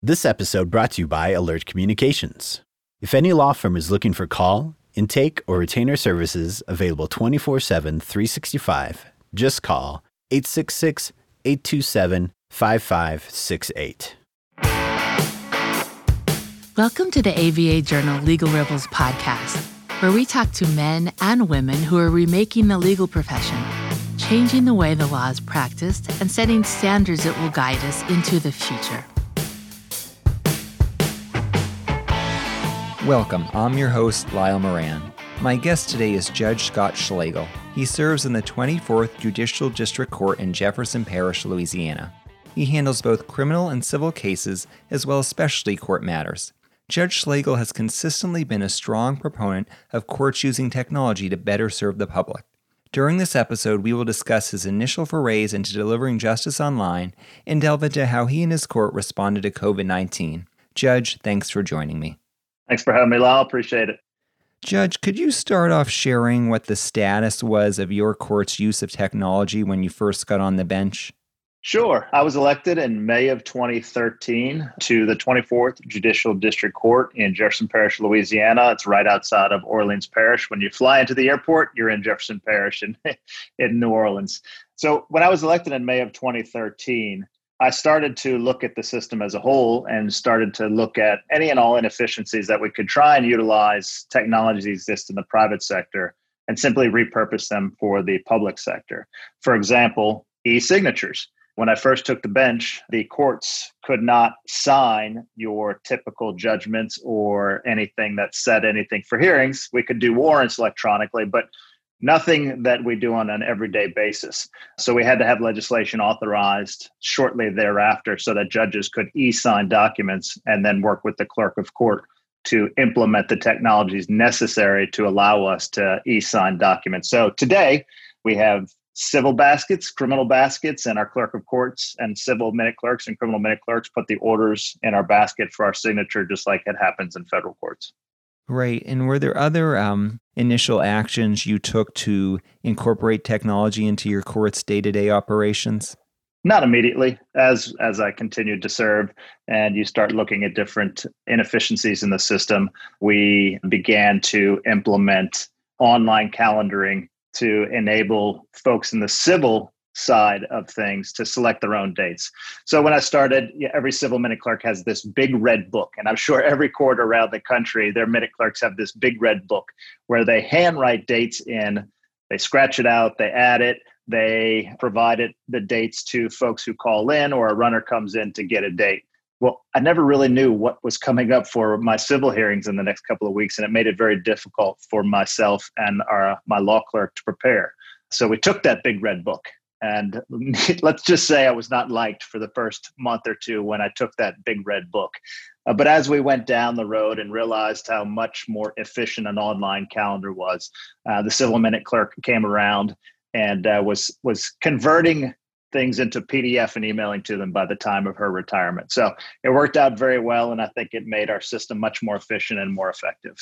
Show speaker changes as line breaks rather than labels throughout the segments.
This episode brought to you by Alert Communications. If any law firm is looking for call, intake, or retainer services available 24 7, 365, just call 866 827 5568.
Welcome to the ABA Journal Legal Rebels podcast, where we talk to men and women who are remaking the legal profession, changing the way the law is practiced, and setting standards that will guide us into the future.
Welcome. I'm your host, Lyle Moran. My guest today is Judge Scott Schlegel. He serves in the 24th Judicial District Court in Jefferson Parish, Louisiana. He handles both criminal and civil cases as well as specialty court matters. Judge Schlegel has consistently been a strong proponent of courts using technology to better serve the public. During this episode, we will discuss his initial forays into delivering justice online and delve into how he and his court responded to COVID 19. Judge, thanks for joining me.
Thanks for having me, Lyle. Appreciate it.
Judge, could you start off sharing what the status was of your court's use of technology when you first got on the bench?
Sure. I was elected in May of 2013 to the 24th Judicial District Court in Jefferson Parish, Louisiana. It's right outside of Orleans Parish. When you fly into the airport, you're in Jefferson Parish in, in New Orleans. So, when I was elected in May of 2013, I started to look at the system as a whole and started to look at any and all inefficiencies that we could try and utilize technologies that exist in the private sector and simply repurpose them for the public sector. For example, e signatures. When I first took the bench, the courts could not sign your typical judgments or anything that said anything for hearings. We could do warrants electronically, but nothing that we do on an everyday basis. So we had to have legislation authorized shortly thereafter so that judges could e sign documents and then work with the clerk of court to implement the technologies necessary to allow us to e sign documents. So today we have civil baskets, criminal baskets, and our clerk of courts and civil minute clerks and criminal minute clerks put the orders in our basket for our signature, just like it happens in federal courts.
Right. And were there other um, initial actions you took to incorporate technology into your court's day to day operations?
Not immediately. As as I continued to serve, and you start looking at different inefficiencies in the system, we began to implement online calendaring to enable folks in the civil side of things to select their own dates. So when I started, every civil minute clerk has this big red book, and I'm sure every court around the country, their minute clerks have this big red book where they handwrite dates in, they scratch it out, they add it, they provide it the dates to folks who call in, or a runner comes in to get a date. Well, I never really knew what was coming up for my civil hearings in the next couple of weeks, and it made it very difficult for myself and our, my law clerk to prepare. So we took that big red book and let's just say I was not liked for the first month or two when I took that big red book. Uh, but as we went down the road and realized how much more efficient an online calendar was, uh, the civil minute clerk came around and uh, was was converting things into PDF and emailing to them by the time of her retirement. So it worked out very well, and I think it made our system much more efficient and more effective.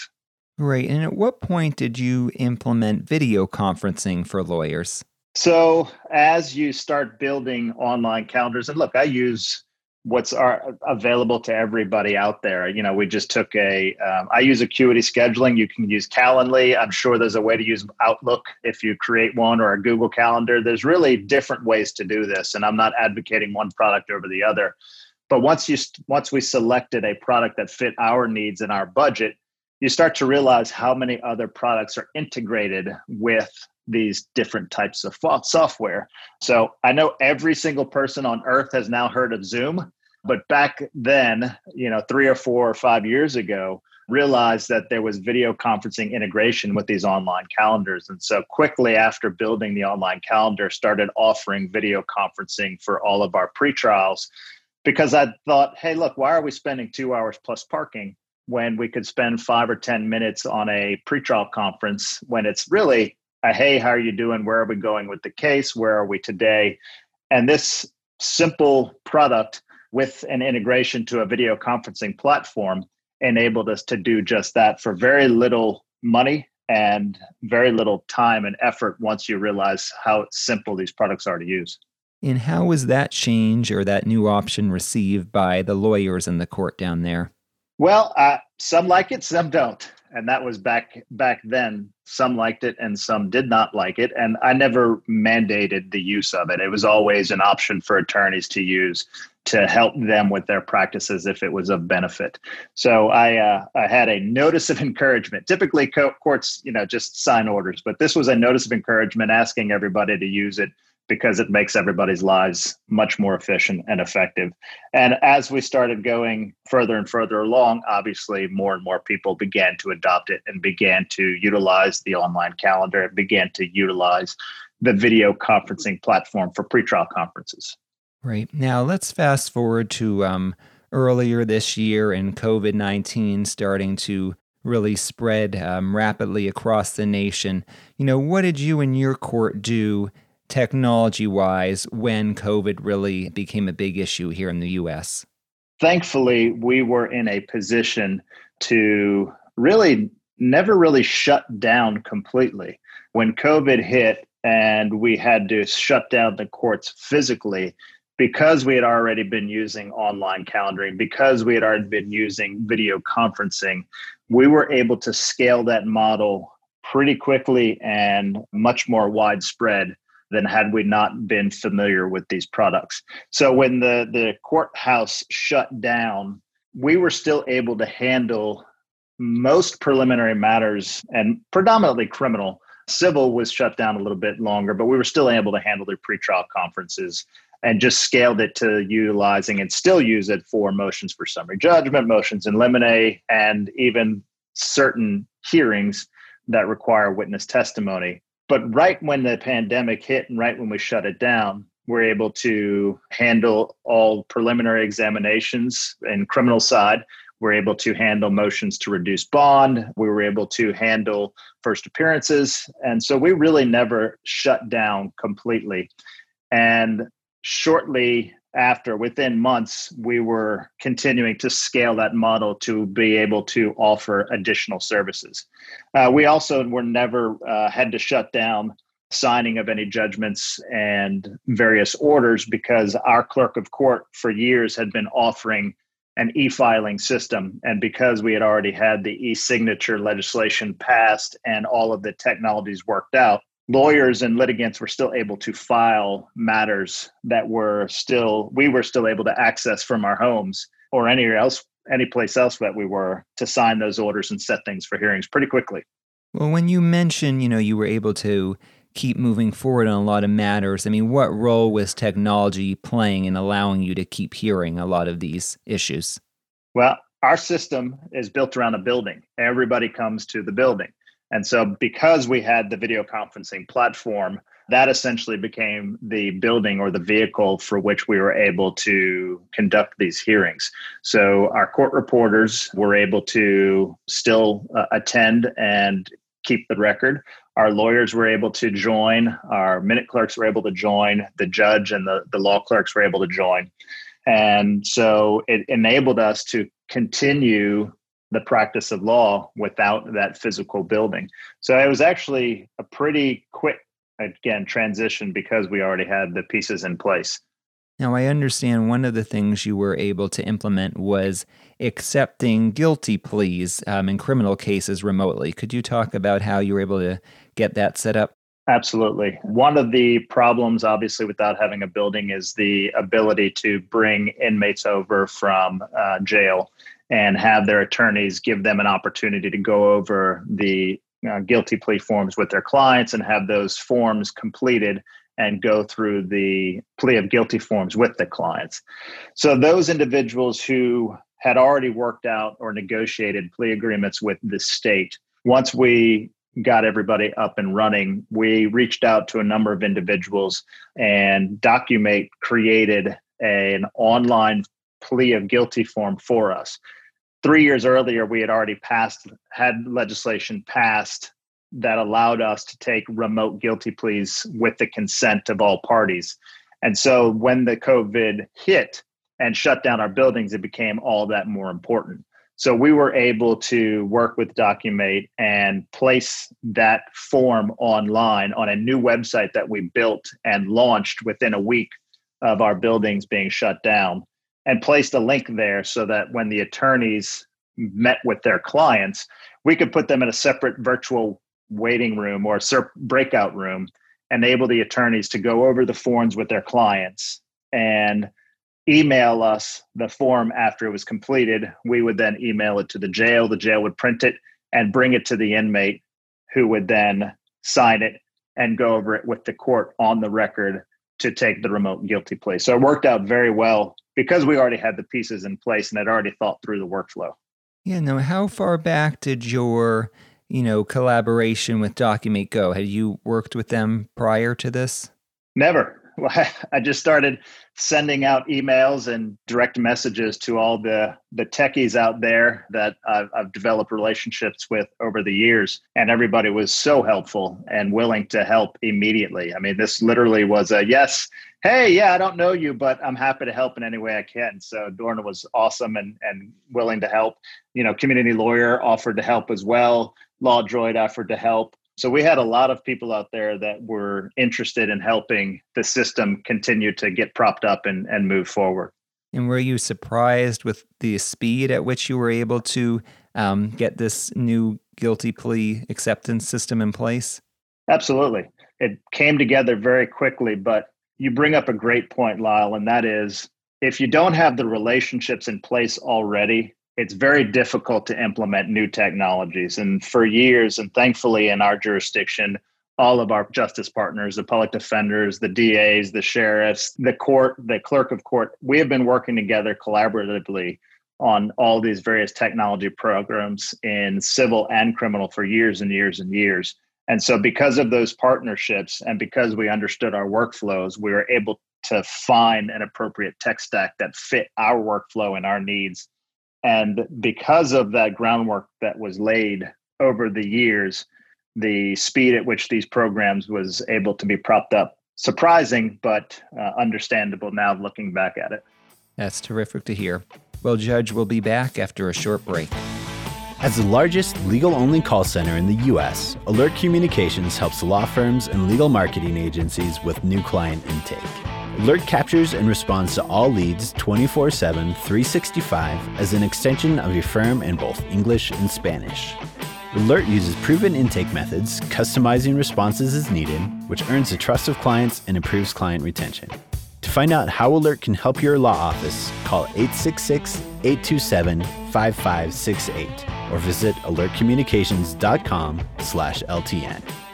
Right. And at what point did you implement video conferencing for lawyers?
So as you start building online calendars, and look, I use what's are available to everybody out there. You know, we just took a. Um, I use Acuity scheduling. You can use Calendly. I'm sure there's a way to use Outlook if you create one or a Google Calendar. There's really different ways to do this, and I'm not advocating one product over the other. But once you once we selected a product that fit our needs and our budget, you start to realize how many other products are integrated with these different types of software. So I know every single person on earth has now heard of Zoom, but back then, you know, three or four or five years ago, realized that there was video conferencing integration with these online calendars. And so quickly after building the online calendar, started offering video conferencing for all of our pre-trials because I thought, hey, look, why are we spending two hours plus parking when we could spend five or 10 minutes on a pretrial conference when it's really a hey, how are you doing? Where are we going with the case? Where are we today? And this simple product with an integration to a video conferencing platform enabled us to do just that for very little money and very little time and effort once you realize how simple these products are to use.
And how was that change or that new option received by the lawyers in the court down there?
Well, uh, some like it, some don't, and that was back back then. Some liked it, and some did not like it. And I never mandated the use of it. It was always an option for attorneys to use to help them with their practices if it was of benefit. So I uh, I had a notice of encouragement. Typically, co- courts you know just sign orders, but this was a notice of encouragement asking everybody to use it because it makes everybody's lives much more efficient and effective. And as we started going further and further along, obviously more and more people began to adopt it and began to utilize the online calendar and began to utilize the video conferencing platform for pretrial conferences.
Right. Now let's fast forward to um, earlier this year and COVID 19 starting to really spread um, rapidly across the nation. You know, what did you and your court do technology wise when COVID really became a big issue here in the US?
Thankfully, we were in a position to really never really shut down completely. When COVID hit and we had to shut down the courts physically, because we had already been using online calendaring, because we had already been using video conferencing, we were able to scale that model pretty quickly and much more widespread than had we not been familiar with these products. So when the, the courthouse shut down, we were still able to handle most preliminary matters and predominantly criminal. Civil was shut down a little bit longer, but we were still able to handle their pretrial conferences and just scaled it to utilizing and still use it for motions for summary judgment, motions in limine, and even certain hearings that require witness testimony. But right when the pandemic hit and right when we shut it down, we're able to handle all preliminary examinations and criminal side. We're able to handle motions to reduce bond. We were able to handle first appearances. And so we really never shut down completely. And shortly after, within months, we were continuing to scale that model to be able to offer additional services. Uh, we also were never uh, had to shut down signing of any judgments and various orders because our clerk of court for years had been offering an e-filing system and because we had already had the e-signature legislation passed and all of the technologies worked out lawyers and litigants were still able to file matters that were still we were still able to access from our homes or anywhere else any place else that we were to sign those orders and set things for hearings pretty quickly.
Well when you mentioned you know you were able to keep moving forward on a lot of matters i mean what role was technology playing in allowing you to keep hearing a lot of these issues?
Well our system is built around a building. Everybody comes to the building and so, because we had the video conferencing platform, that essentially became the building or the vehicle for which we were able to conduct these hearings. So, our court reporters were able to still uh, attend and keep the record. Our lawyers were able to join, our minute clerks were able to join, the judge and the, the law clerks were able to join. And so it enabled us to continue the practice of law without that physical building. So it was actually a pretty quick, again, transition because we already had the pieces in place.
Now, I understand one of the things you were able to implement was accepting guilty pleas um, in criminal cases remotely. Could you talk about how you were able to get that set up?
Absolutely. One of the problems, obviously, without having a building is the ability to bring inmates over from uh, jail and have their attorneys give them an opportunity to go over the uh, guilty plea forms with their clients and have those forms completed and go through the plea of guilty forms with the clients. So, those individuals who had already worked out or negotiated plea agreements with the state, once we got everybody up and running, we reached out to a number of individuals and Documate created an online plea of guilty form for us. Three years earlier, we had already passed, had legislation passed that allowed us to take remote guilty pleas with the consent of all parties. And so when the COVID hit and shut down our buildings, it became all that more important. So we were able to work with Documate and place that form online on a new website that we built and launched within a week of our buildings being shut down and placed a link there so that when the attorneys met with their clients, we could put them in a separate virtual waiting room or breakout room, enable the attorneys to go over the forms with their clients and email us the form after it was completed. We would then email it to the jail. The jail would print it and bring it to the inmate, who would then sign it and go over it with the court on the record to take the remote guilty plea. So it worked out very well because we already had the pieces in place and had already thought through the workflow.
Yeah, no, how far back did your, you know, collaboration with Documate go? Had you worked with them prior to this?
Never. I just started sending out emails and direct messages to all the the techies out there that I've, I've, developed relationships with over the years, and everybody was so helpful and willing to help immediately. I mean, this literally was a yes. Hey, yeah, I don't know you, but I'm happy to help in any way I can. So Dorna was awesome and and willing to help. You know, community lawyer offered to help as well. LawDroid offered to help. So we had a lot of people out there that were interested in helping the system continue to get propped up and, and move forward.
And were you surprised with the speed at which you were able to um, get this new guilty plea acceptance system in place?
Absolutely. It came together very quickly, but you bring up a great point, Lyle, and that is if you don't have the relationships in place already, it's very difficult to implement new technologies. And for years, and thankfully in our jurisdiction, all of our justice partners, the public defenders, the DAs, the sheriffs, the court, the clerk of court, we have been working together collaboratively on all these various technology programs in civil and criminal for years and years and years. And so, because of those partnerships and because we understood our workflows, we were able to find an appropriate tech stack that fit our workflow and our needs and because of that groundwork that was laid over the years, the speed at which these programs was able to be propped up, surprising, but uh, understandable now looking back at it.
That's terrific to hear. Well, Judge, we'll be back after a short break.
As the largest legal only call center in the U.S., Alert Communications helps law firms and legal marketing agencies with new client intake. Alert captures and responds to all leads 24 7, 365 as an extension of your firm in both English and Spanish. Alert uses proven intake methods, customizing responses as needed, which earns the trust of clients and improves client retention. To find out how Alert can help your law office, call 866 827 5568 or visit alertcommunications.com/ltn.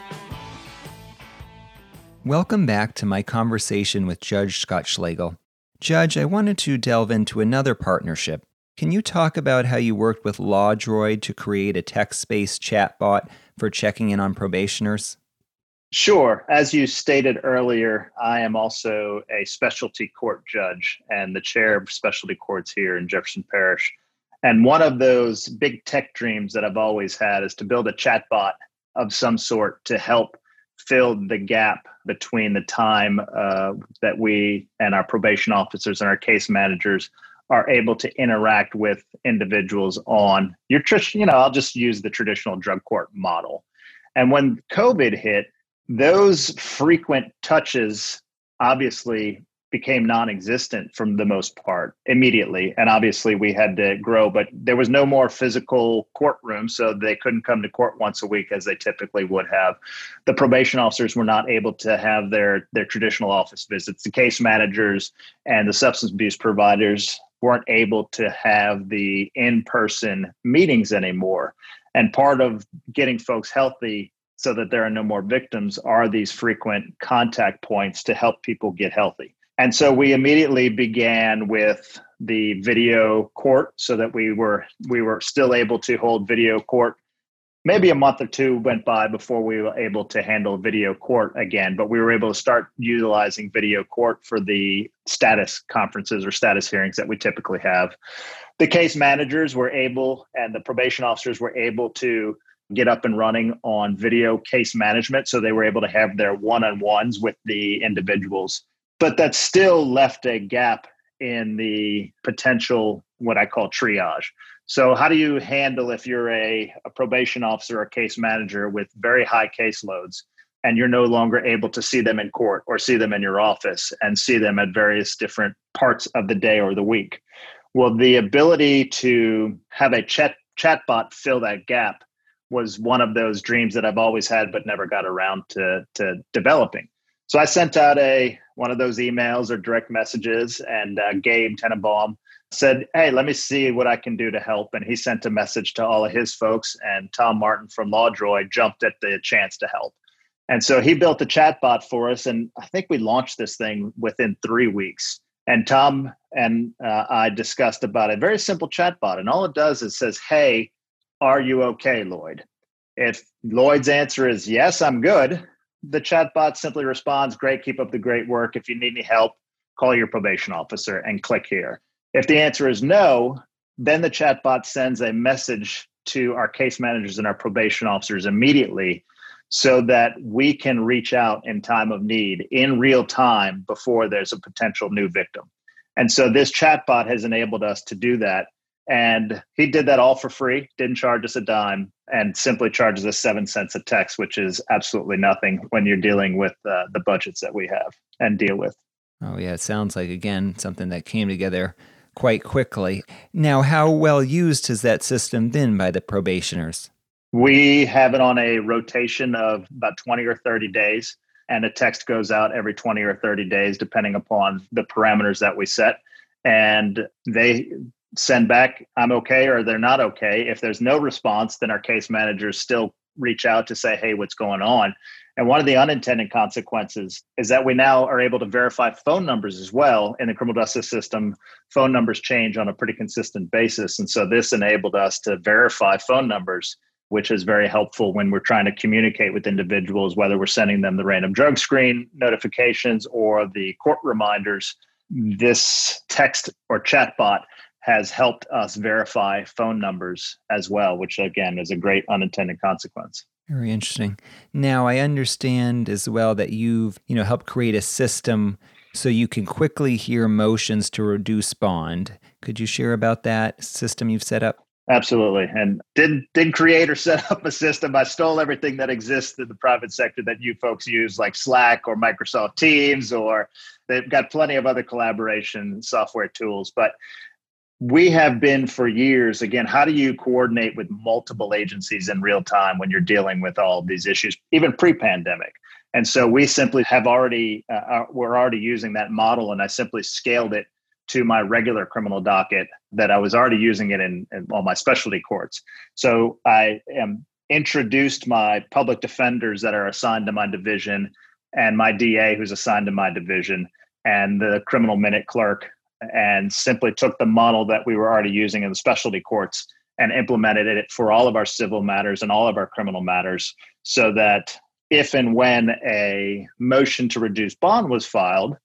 Welcome back to my conversation with Judge Scott Schlegel. Judge, I wanted to delve into another partnership. Can you talk about how you worked with LawDroid to create a text based chatbot for checking in on probationers?
Sure. As you stated earlier, I am also a specialty court judge and the chair of specialty courts here in Jefferson Parish. And one of those big tech dreams that I've always had is to build a chatbot of some sort to help fill the gap between the time uh, that we and our probation officers and our case managers are able to interact with individuals on your you know i'll just use the traditional drug court model. And when covid hit those frequent touches obviously became non-existent from the most part immediately. And obviously we had to grow but there was no more physical courtroom so they couldn't come to court once a week as they typically would have. The probation officers were not able to have their their traditional office visits. The case managers and the substance abuse providers weren't able to have the in-person meetings anymore. And part of getting folks healthy so that there are no more victims are these frequent contact points to help people get healthy and so we immediately began with the video court so that we were we were still able to hold video court. Maybe a month or two went by before we were able to handle video court again but we were able to start utilizing video court for the status conferences or status hearings that we typically have. The case managers were able and the probation officers were able to get up and running on video case management so they were able to have their one-on-ones with the individuals but that still left a gap in the potential what I call triage. So, how do you handle if you're a, a probation officer or case manager with very high caseloads? and you're no longer able to see them in court or see them in your office and see them at various different parts of the day or the week. Well, the ability to have a chat chatbot fill that gap was one of those dreams that I've always had but never got around to to developing. So I sent out a one of those emails or direct messages, and uh, Gabe Teninbaum said, "Hey, let me see what I can do to help." And he sent a message to all of his folks, and Tom Martin from LawDroid jumped at the chance to help. And so he built a chatbot for us, and I think we launched this thing within three weeks. And Tom and uh, I discussed about a very simple chatbot, and all it does is says, "Hey, are you okay, Lloyd?" If Lloyd's answer is yes, I'm good, the chatbot simply responds, Great, keep up the great work. If you need any help, call your probation officer and click here. If the answer is no, then the chatbot sends a message to our case managers and our probation officers immediately so that we can reach out in time of need in real time before there's a potential new victim. And so this chatbot has enabled us to do that. And he did that all for free, didn't charge us a dime, and simply charges us seven cents a text, which is absolutely nothing when you're dealing with uh, the budgets that we have and deal with.
Oh, yeah. It sounds like, again, something that came together quite quickly. Now, how well used has that system been by the probationers?
We have it on a rotation of about 20 or 30 days, and a text goes out every 20 or 30 days, depending upon the parameters that we set. And they send back i'm okay or they're not okay. If there's no response then our case managers still reach out to say hey what's going on? And one of the unintended consequences is that we now are able to verify phone numbers as well in the criminal justice system. Phone numbers change on a pretty consistent basis. And so this enabled us to verify phone numbers which is very helpful when we're trying to communicate with individuals whether we're sending them the random drug screen notifications or the court reminders. This text or chat bot has helped us verify phone numbers as well, which again is a great unintended consequence.
Very interesting. Now I understand as well that you've, you know, helped create a system so you can quickly hear motions to reduce bond. Could you share about that system you've set up?
Absolutely. And didn't didn't create or set up a system. I stole everything that exists in the private sector that you folks use, like Slack or Microsoft Teams, or they've got plenty of other collaboration software tools. But we have been for years again how do you coordinate with multiple agencies in real time when you're dealing with all these issues even pre-pandemic? And so we simply have already uh, uh, we're already using that model and i simply scaled it to my regular criminal docket that i was already using it in, in all my specialty courts. So i am introduced my public defenders that are assigned to my division and my da who's assigned to my division and the criminal minute clerk and simply took the model that we were already using in the specialty courts and implemented it for all of our civil matters and all of our criminal matters so that if and when a motion to reduce bond was filed,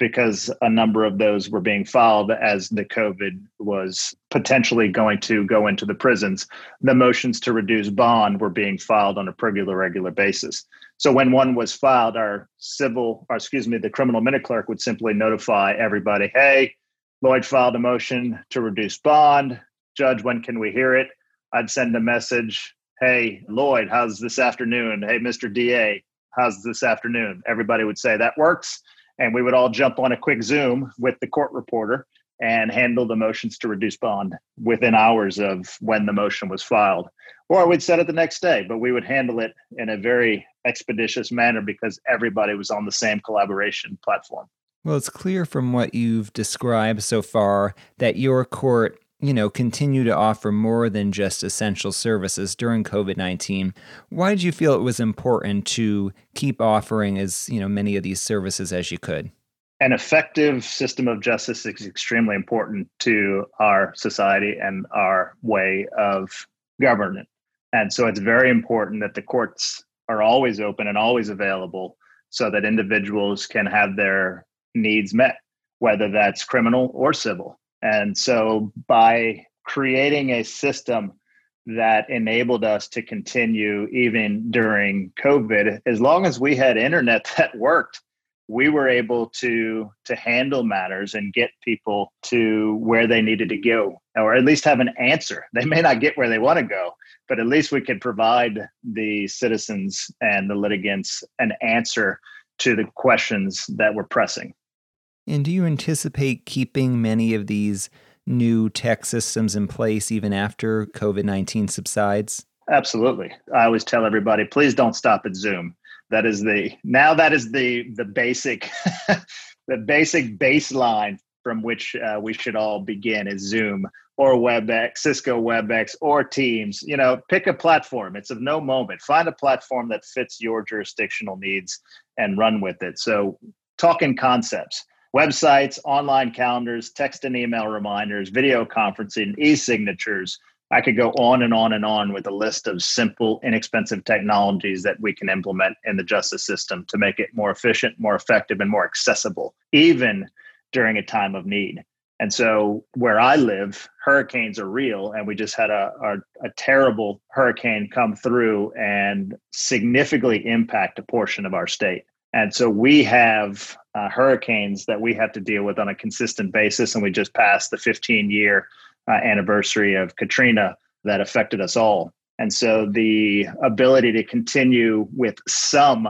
because a number of those were being filed as the COVID was potentially going to go into the prisons. The motions to reduce bond were being filed on a regular, regular basis. So when one was filed, our civil, or excuse me, the criminal minute clerk would simply notify everybody, hey, Lloyd filed a motion to reduce bond. Judge, when can we hear it? I'd send a message. Hey, Lloyd, how's this afternoon? Hey, Mr. DA, how's this afternoon? Everybody would say that works. And we would all jump on a quick Zoom with the court reporter and handle the motions to reduce bond within hours of when the motion was filed. Or we'd set it the next day, but we would handle it in a very expeditious manner because everybody was on the same collaboration platform.
Well, it's clear from what you've described so far that your court, you know, continue to offer more than just essential services during COVID-19. Why did you feel it was important to keep offering as, you know, many of these services as you could?
An effective system of justice is extremely important to our society and our way of government. And so it's very important that the courts are always open and always available so that individuals can have their needs met, whether that's criminal or civil. And so by creating a system that enabled us to continue even during COVID, as long as we had internet that worked, we were able to to handle matters and get people to where they needed to go or at least have an answer they may not get where they want to go but at least we could provide the citizens and the litigants an answer to the questions that were pressing
and do you anticipate keeping many of these new tech systems in place even after covid-19 subsides?
Absolutely. I always tell everybody please don't stop at zoom. That is the now that is the the basic the basic baseline from which uh, we should all begin is zoom or webex cisco webex or teams. You know pick a platform. It's of no moment. Find a platform that fits your jurisdictional needs and run with it. So talking concepts websites online calendars text and email reminders video conferencing e-signatures I could go on and on and on with a list of simple, inexpensive technologies that we can implement in the justice system to make it more efficient, more effective, and more accessible, even during a time of need. And so, where I live, hurricanes are real, and we just had a, a, a terrible hurricane come through and significantly impact a portion of our state. And so, we have uh, hurricanes that we have to deal with on a consistent basis, and we just passed the 15 year uh, anniversary of Katrina that affected us all. And so the ability to continue with some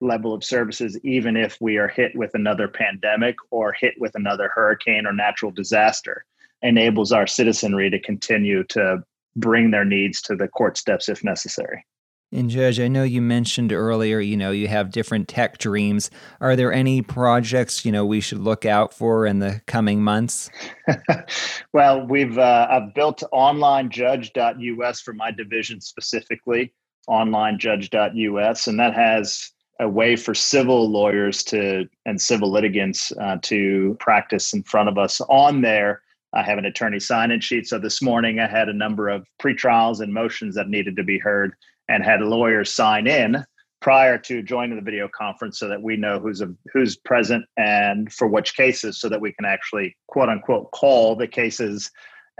level of services, even if we are hit with another pandemic or hit with another hurricane or natural disaster, enables our citizenry to continue to bring their needs to the court steps if necessary.
And Judge, I know you mentioned earlier, you know, you have different tech dreams. Are there any projects, you know, we should look out for in the coming months?
well, we've uh, I've built onlinejudge.us for my division specifically, onlinejudge.us, and that has a way for civil lawyers to and civil litigants uh, to practice in front of us on there. I have an attorney sign-in sheet. So this morning I had a number of pre-trials and motions that needed to be heard and had lawyers sign in prior to joining the video conference so that we know who's a, who's present and for which cases so that we can actually quote unquote call the cases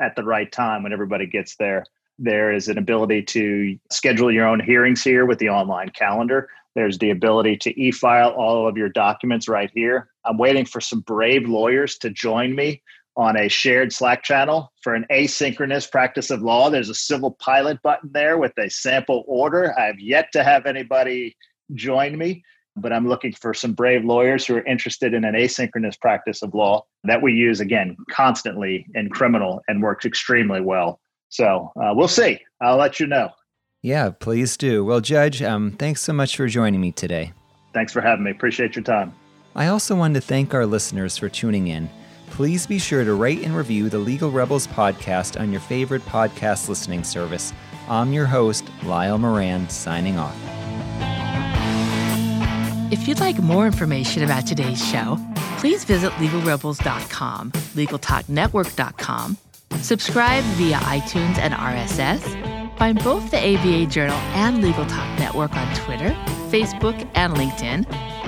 at the right time when everybody gets there. There is an ability to schedule your own hearings here with the online calendar. There's the ability to e-file all of your documents right here. I'm waiting for some brave lawyers to join me on a shared Slack channel for an asynchronous practice of law. There's a civil pilot button there with a sample order. I have yet to have anybody join me, but I'm looking for some brave lawyers who are interested in an asynchronous practice of law that we use again constantly in criminal and works extremely well. So uh, we'll see. I'll let you know.
Yeah, please do. Well, Judge, um, thanks so much for joining me today.
Thanks for having me. Appreciate your time.
I also wanted to thank our listeners for tuning in please be sure to rate and review the Legal Rebels podcast on your favorite podcast listening service. I'm your host, Lyle Moran, signing off.
If you'd like more information about today's show, please visit legalrebels.com, legaltalknetwork.com, subscribe via iTunes and RSS, find both the ABA Journal and Legal Talk Network on Twitter, Facebook, and LinkedIn